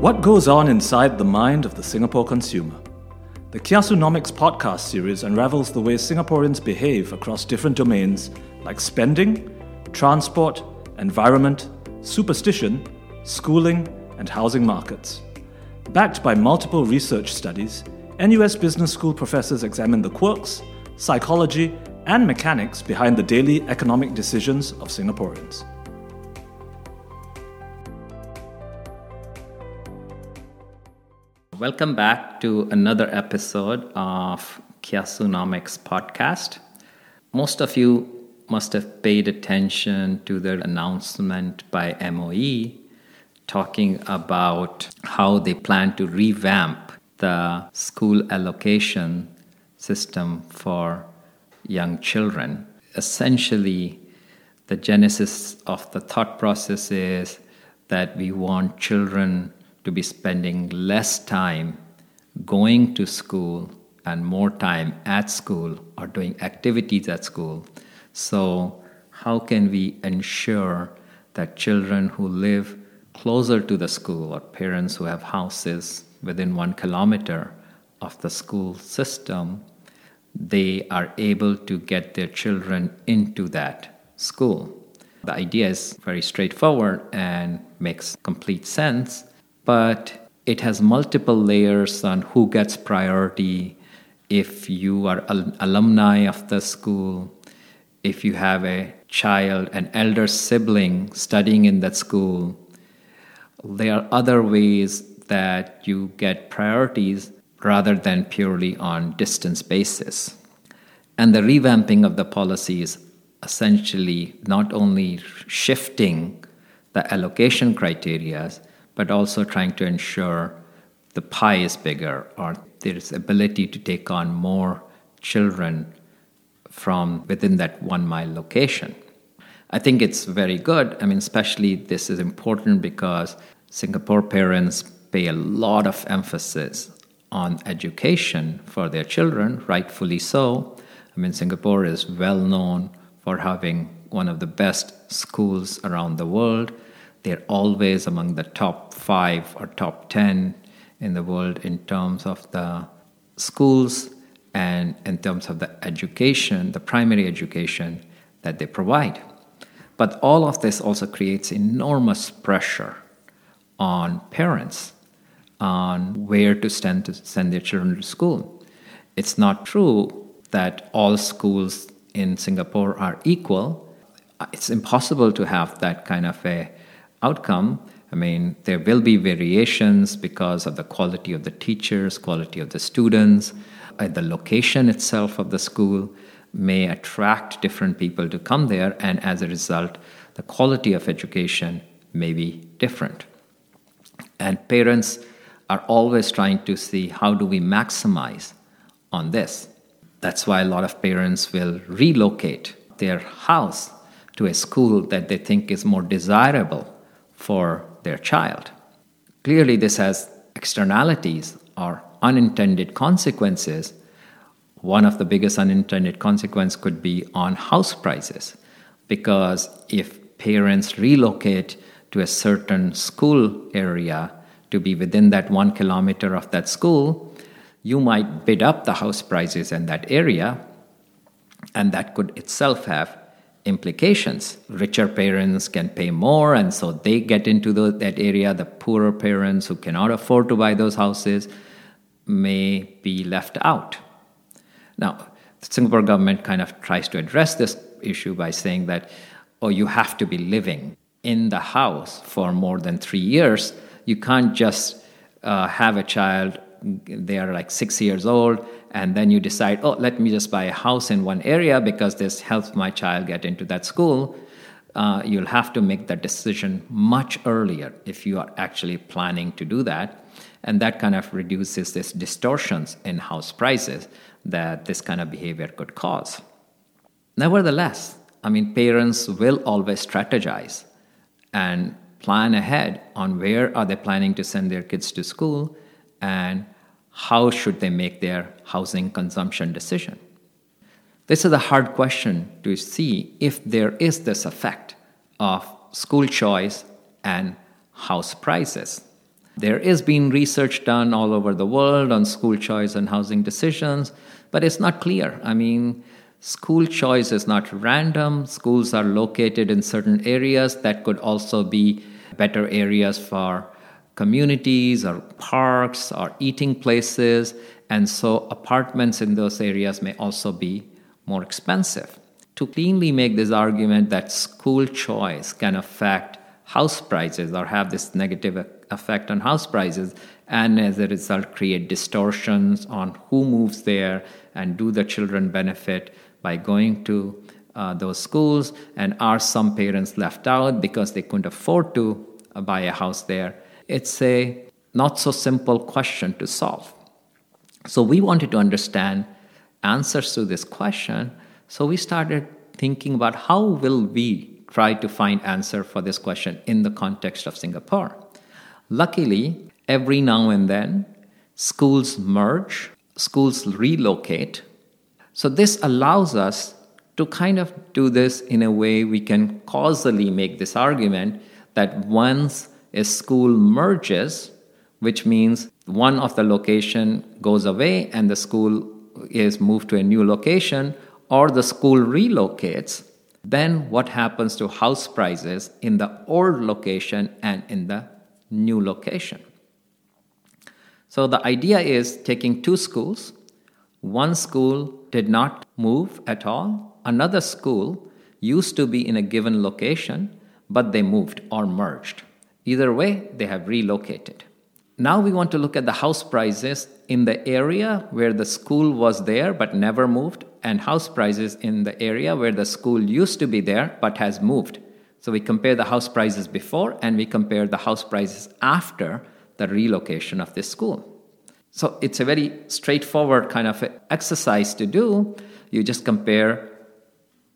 What goes on inside the mind of the Singapore consumer? The Kiasunomics podcast series unravels the way Singaporeans behave across different domains like spending, transport, environment, superstition, schooling, and housing markets. Backed by multiple research studies, NUS Business School professors examine the quirks, psychology, and mechanics behind the daily economic decisions of Singaporeans. Welcome back to another episode of Kiasunomics podcast. Most of you must have paid attention to the announcement by MOE talking about how they plan to revamp the school allocation system for young children. Essentially, the genesis of the thought process is that we want children to be spending less time going to school and more time at school or doing activities at school. So, how can we ensure that children who live closer to the school or parents who have houses within one kilometer of the school system, they are able to get their children into that school. The idea is very straightforward and makes complete sense, but it has multiple layers on who gets priority if you are an alumni of the school, if you have a child, an elder sibling studying in that school. There are other ways that you get priorities rather than purely on distance basis. And the revamping of the policy is essentially not only shifting the allocation criteria, but also trying to ensure the pie is bigger or there's ability to take on more children from within that one mile location. I think it's very good. I mean, especially this is important because Singapore parents pay a lot of emphasis on education for their children, rightfully so. I mean, Singapore is well known for having one of the best schools around the world. They're always among the top five or top 10 in the world in terms of the schools and in terms of the education, the primary education that they provide. But all of this also creates enormous pressure on parents on where to send, to send their children to school. It's not true that all schools in Singapore are equal. It's impossible to have that kind of a outcome. I mean, there will be variations because of the quality of the teachers, quality of the students, the location itself of the school may attract different people to come there, and as a result, the quality of education may be different. And parents are always trying to see how do we maximize on this. That's why a lot of parents will relocate their house to a school that they think is more desirable for their child. Clearly, this has externalities or unintended consequences. One of the biggest unintended consequences could be on house prices because if parents relocate to a certain school area to be within that one kilometer of that school, you might bid up the house prices in that area, and that could itself have implications. Richer parents can pay more, and so they get into the, that area. The poorer parents who cannot afford to buy those houses may be left out. Now, the Singapore government kind of tries to address this issue by saying that, oh, you have to be living in the house for more than three years. You can't just uh, have a child, they are like six years old, and then you decide, oh, let me just buy a house in one area because this helps my child get into that school. Uh, you'll have to make that decision much earlier if you are actually planning to do that. And that kind of reduces this distortions in house prices that this kind of behavior could cause. Nevertheless, I mean, parents will always strategize and plan ahead on where are they planning to send their kids to school and how should they make their housing consumption decision. This is a hard question to see if there is this effect of school choice and house prices. There is been research done all over the world on school choice and housing decisions, but it's not clear. I mean, school choice is not random. Schools are located in certain areas that could also be better areas for communities or parks or eating places. And so apartments in those areas may also be more expensive. To cleanly make this argument that school choice can affect house prices or have this negative effect on house prices, and as a result, create distortions on who moves there and do the children benefit by going to uh, those schools, and are some parents left out because they couldn't afford to uh, buy a house there? It's a not so simple question to solve. So we wanted to understand answers to this question. So we started thinking about how will we try to find answer for this question in the context of Singapore. Luckily, every now and then, schools merge, schools relocate. So this allows us to kind of do this in a way we can causally make this argument that once a school merges, which means one of the location goes away and the school is moved to a new location or the school relocates, then what happens to house prices in the old location and in the new location? So the idea is taking two schools. One school did not move at all. Another school used to be in a given location, but they moved or merged. Either way, they have relocated. Now we want to look at the house prices in the area where the school was there but never moved, and house prices in the area where the school used to be there but has moved. So we compare the house prices before and we compare the house prices after the relocation of this school. So it's a very straightforward kind of exercise to do. You just compare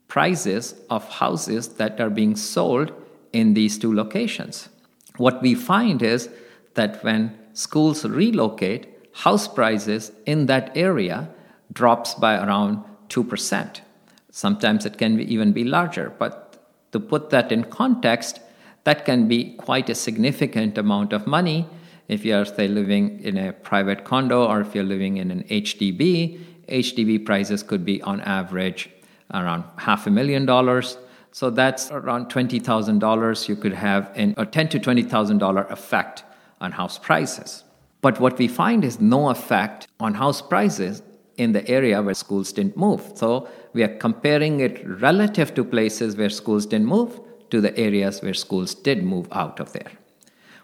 prices of houses that are being sold in these two locations. What we find is that when schools relocate, house prices in that area drops by around 2%. Sometimes it can be, even be larger, but to put that in context, that can be quite a significant amount of money if you are say living in a private condo or if you're living in an HDB. HDB prices could be on average around half a million dollars so that's around $20,000 you could have a 10 to $20,000 effect on house prices. But what we find is no effect on house prices in the area where schools didn't move. So we are comparing it relative to places where schools didn't move to the areas where schools did move out of there.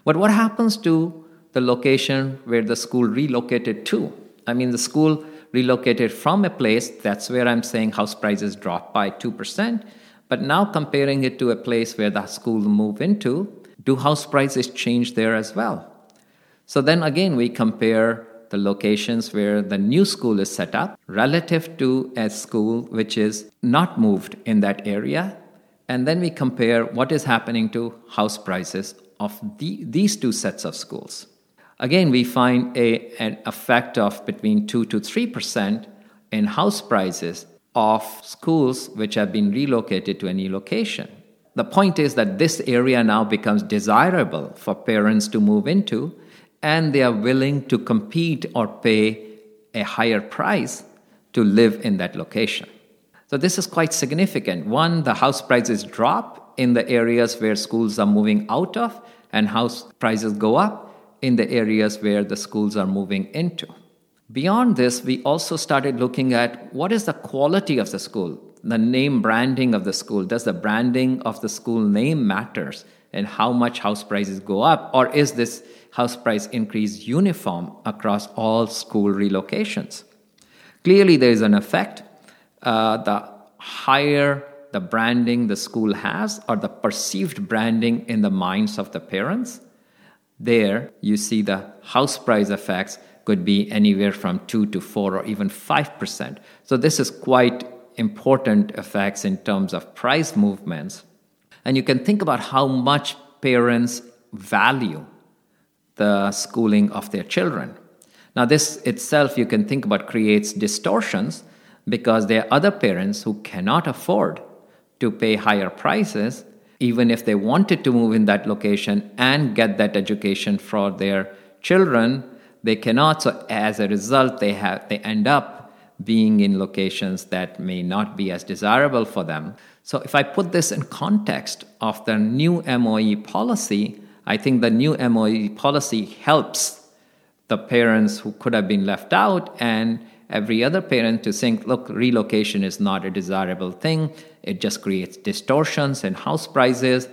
But what happens to the location where the school relocated to? I mean, the school relocated from a place, that's where I'm saying house prices dropped by 2%. But now comparing it to a place where the school move into, do house prices change there as well? So then again, we compare the locations where the new school is set up relative to a school which is not moved in that area. And then we compare what is happening to house prices of the, these two sets of schools. Again, we find a, an effect of between 2 to 3% in house prices of schools which have been relocated to a new location. The point is that this area now becomes desirable for parents to move into, and they are willing to compete or pay a higher price to live in that location. So, this is quite significant. One, the house prices drop in the areas where schools are moving out of, and house prices go up in the areas where the schools are moving into. Beyond this, we also started looking at what is the quality of the school, the name branding of the school. Does the branding of the school name matters and how much house prices go up, or is this house price increase uniform across all school relocations? Clearly, there is an effect. Uh, the higher the branding the school has, or the perceived branding in the minds of the parents, there you see the house price effects could be anywhere from 2 to 4 or even 5%. So this is quite important effects in terms of price movements. And you can think about how much parents value the schooling of their children. Now, this itself, you can think about, creates distortions because there are other parents who cannot afford to pay higher prices even if they wanted to move in that location and get that education for their children, they cannot. So as a result, they have they end up being in locations that may not be as desirable for them. So if I put this in context of the new MOE policy, I think the new MOE policy helps the parents who could have been left out and every other parent to think, look, relocation is not a desirable thing. It just creates distortions in house prices.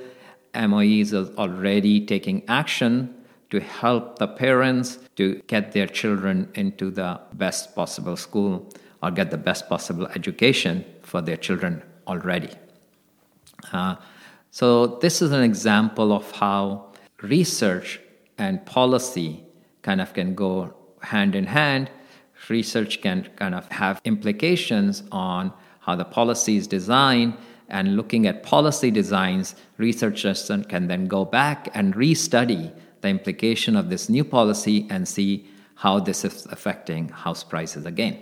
MOE is already taking action to help the parents to get their children into the best possible school or get the best possible education for their children already. Uh, so, this is an example of how research and policy kind of can go hand in hand. Research can kind of have implications on how the policy is designed and looking at policy designs, researchers can then go back and restudy the implication of this new policy and see how this is affecting house prices again.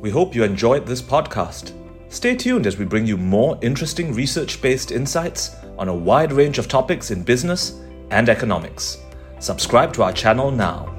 We hope you enjoyed this podcast. Stay tuned as we bring you more interesting research based insights on a wide range of topics in business and economics. Subscribe to our channel now.